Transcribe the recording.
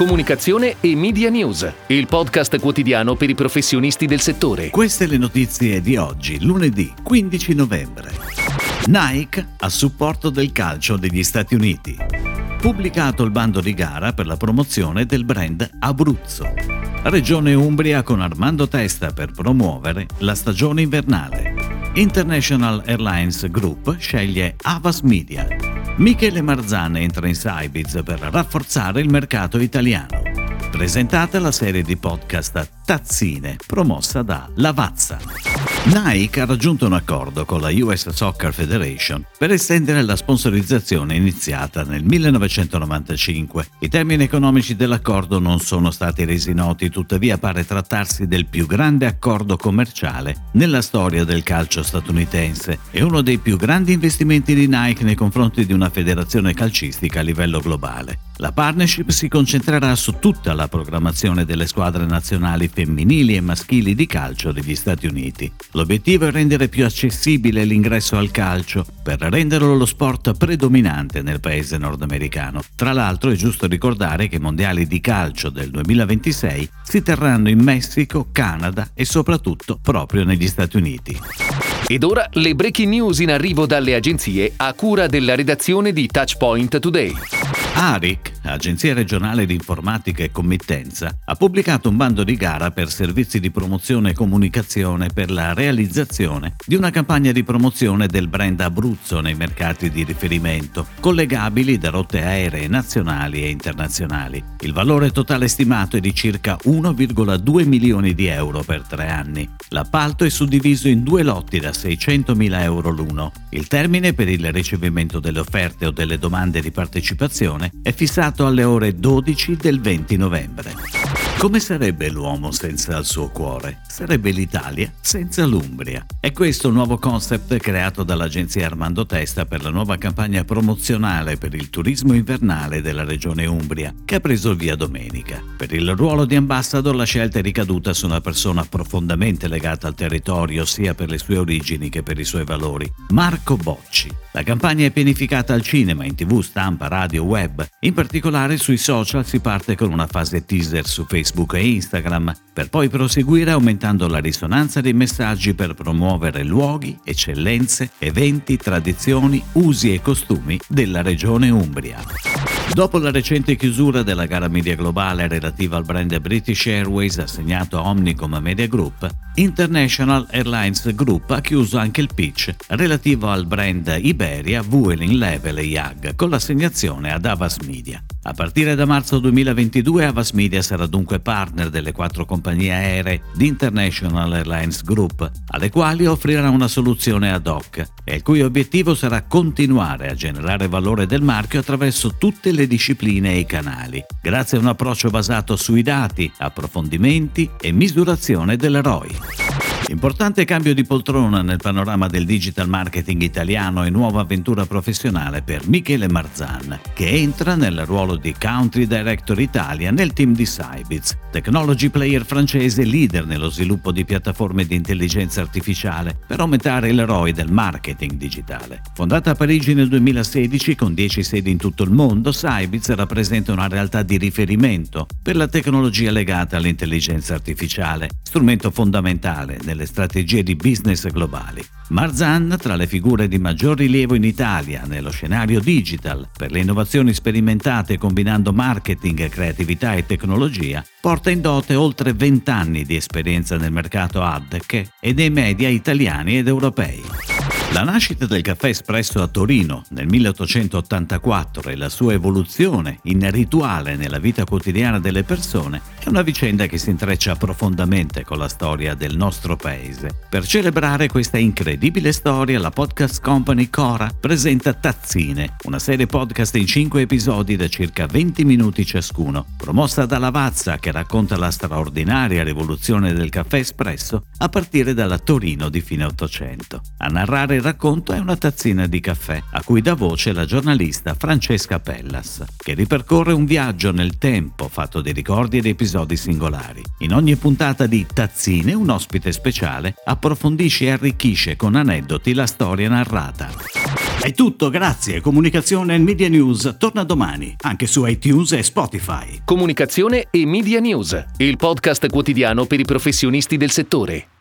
comunicazione e media news, il podcast quotidiano per i professionisti del settore. Queste le notizie di oggi, lunedì 15 novembre. Nike a supporto del calcio degli Stati Uniti. Pubblicato il bando di gara per la promozione del brand Abruzzo. Regione Umbria con Armando Testa per promuovere la stagione invernale. International Airlines Group sceglie Avas Media. Michele Marzan entra in Cybiz per rafforzare il mercato italiano. Presentata la serie di podcast Tazzine, promossa da Lavazza. Nike ha raggiunto un accordo con la US Soccer Federation per estendere la sponsorizzazione iniziata nel 1995. I termini economici dell'accordo non sono stati resi noti, tuttavia pare trattarsi del più grande accordo commerciale nella storia del calcio statunitense e uno dei più grandi investimenti di Nike nei confronti di una federazione calcistica a livello globale. La partnership si concentrerà su tutta la programmazione delle squadre nazionali femminili e maschili di calcio degli Stati Uniti. L'obiettivo è rendere più accessibile l'ingresso al calcio per renderlo lo sport predominante nel paese nordamericano. Tra l'altro è giusto ricordare che i mondiali di calcio del 2026 si terranno in Messico, Canada e soprattutto proprio negli Stati Uniti. Ed ora le breaking news in arrivo dalle agenzie a cura della redazione di Touchpoint Today. ARIC, Agenzia regionale di informatica e committenza, ha pubblicato un bando di gara per servizi di promozione e comunicazione per la realizzazione di una campagna di promozione del brand Abruzzo nei mercati di riferimento, collegabili da rotte aeree nazionali e internazionali. Il valore totale stimato è di circa 1,2 milioni di euro per tre anni. L'appalto è suddiviso in due lotti da 600.000 euro l'uno. Il termine per il ricevimento delle offerte o delle domande di partecipazione è fissato alle ore 12 del 20 novembre. Come sarebbe l'uomo senza il suo cuore? Sarebbe l'Italia senza l'Umbria. È questo il nuovo concept creato dall'agenzia Armando Testa per la nuova campagna promozionale per il turismo invernale della regione Umbria, che ha preso il via domenica. Per il ruolo di ambassador la scelta è ricaduta su una persona profondamente legata al territorio sia per le sue origini che per i suoi valori, Marco Bocci. La campagna è pianificata al cinema, in tv, stampa, radio, web. In particolare sui social si parte con una fase teaser su Facebook e Instagram, per poi proseguire aumentando la risonanza dei messaggi per promuovere luoghi, eccellenze, eventi, tradizioni, usi e costumi della regione Umbria. Dopo la recente chiusura della gara media globale relativa al brand British Airways assegnato a Omnicom Media Group, International Airlines Group ha chiuso anche il pitch relativo al brand Iberia, Vueling, Level e YAG con l'assegnazione ad Avas Media. A partire da marzo 2022 Avas Media sarà dunque partner delle quattro compagnie aeree di International Airlines Group, alle quali offrirà una soluzione ad hoc e il cui obiettivo sarà continuare a generare valore del marchio attraverso tutte le discipline e i canali, grazie a un approccio basato sui dati, approfondimenti e misurazione del ROI. Importante cambio di poltrona nel panorama del digital marketing italiano e nuova avventura professionale per Michele Marzan, che entra nel ruolo di Country Director Italia nel team di Sybiz, technology player francese leader nello sviluppo di piattaforme di intelligenza artificiale per aumentare il ROI del marketing digitale. Fondata a Parigi nel 2016 con 10 sedi in tutto il mondo, Sybiz rappresenta una realtà di riferimento per la tecnologia legata all'intelligenza artificiale, strumento fondamentale nelle delle strategie di business globali. Marzan, tra le figure di maggior rilievo in Italia nello scenario digital per le innovazioni sperimentate combinando marketing, creatività e tecnologia, porta in dote oltre 20 anni di esperienza nel mercato ad e nei media italiani ed europei. La nascita del caffè espresso a Torino nel 1884 e la sua evoluzione in rituale nella vita quotidiana delle persone è una vicenda che si intreccia profondamente con la storia del nostro paese. Per celebrare questa incredibile storia, la podcast company Cora presenta Tazzine, una serie podcast in 5 episodi da circa 20 minuti ciascuno, promossa da Lavazza che racconta la straordinaria rivoluzione del caffè espresso a partire dalla Torino di fine Ottocento. A narrare il racconto è una tazzina di caffè, a cui dà voce la giornalista Francesca Pellas, che ripercorre un viaggio nel tempo fatto di ricordi ed episodi singolari. In ogni puntata di Tazzine, un ospite speciale approfondisce e arricchisce con aneddoti la storia narrata. È tutto, grazie. Comunicazione e Media News torna domani, anche su iTunes e Spotify. Comunicazione e Media News, il podcast quotidiano per i professionisti del settore.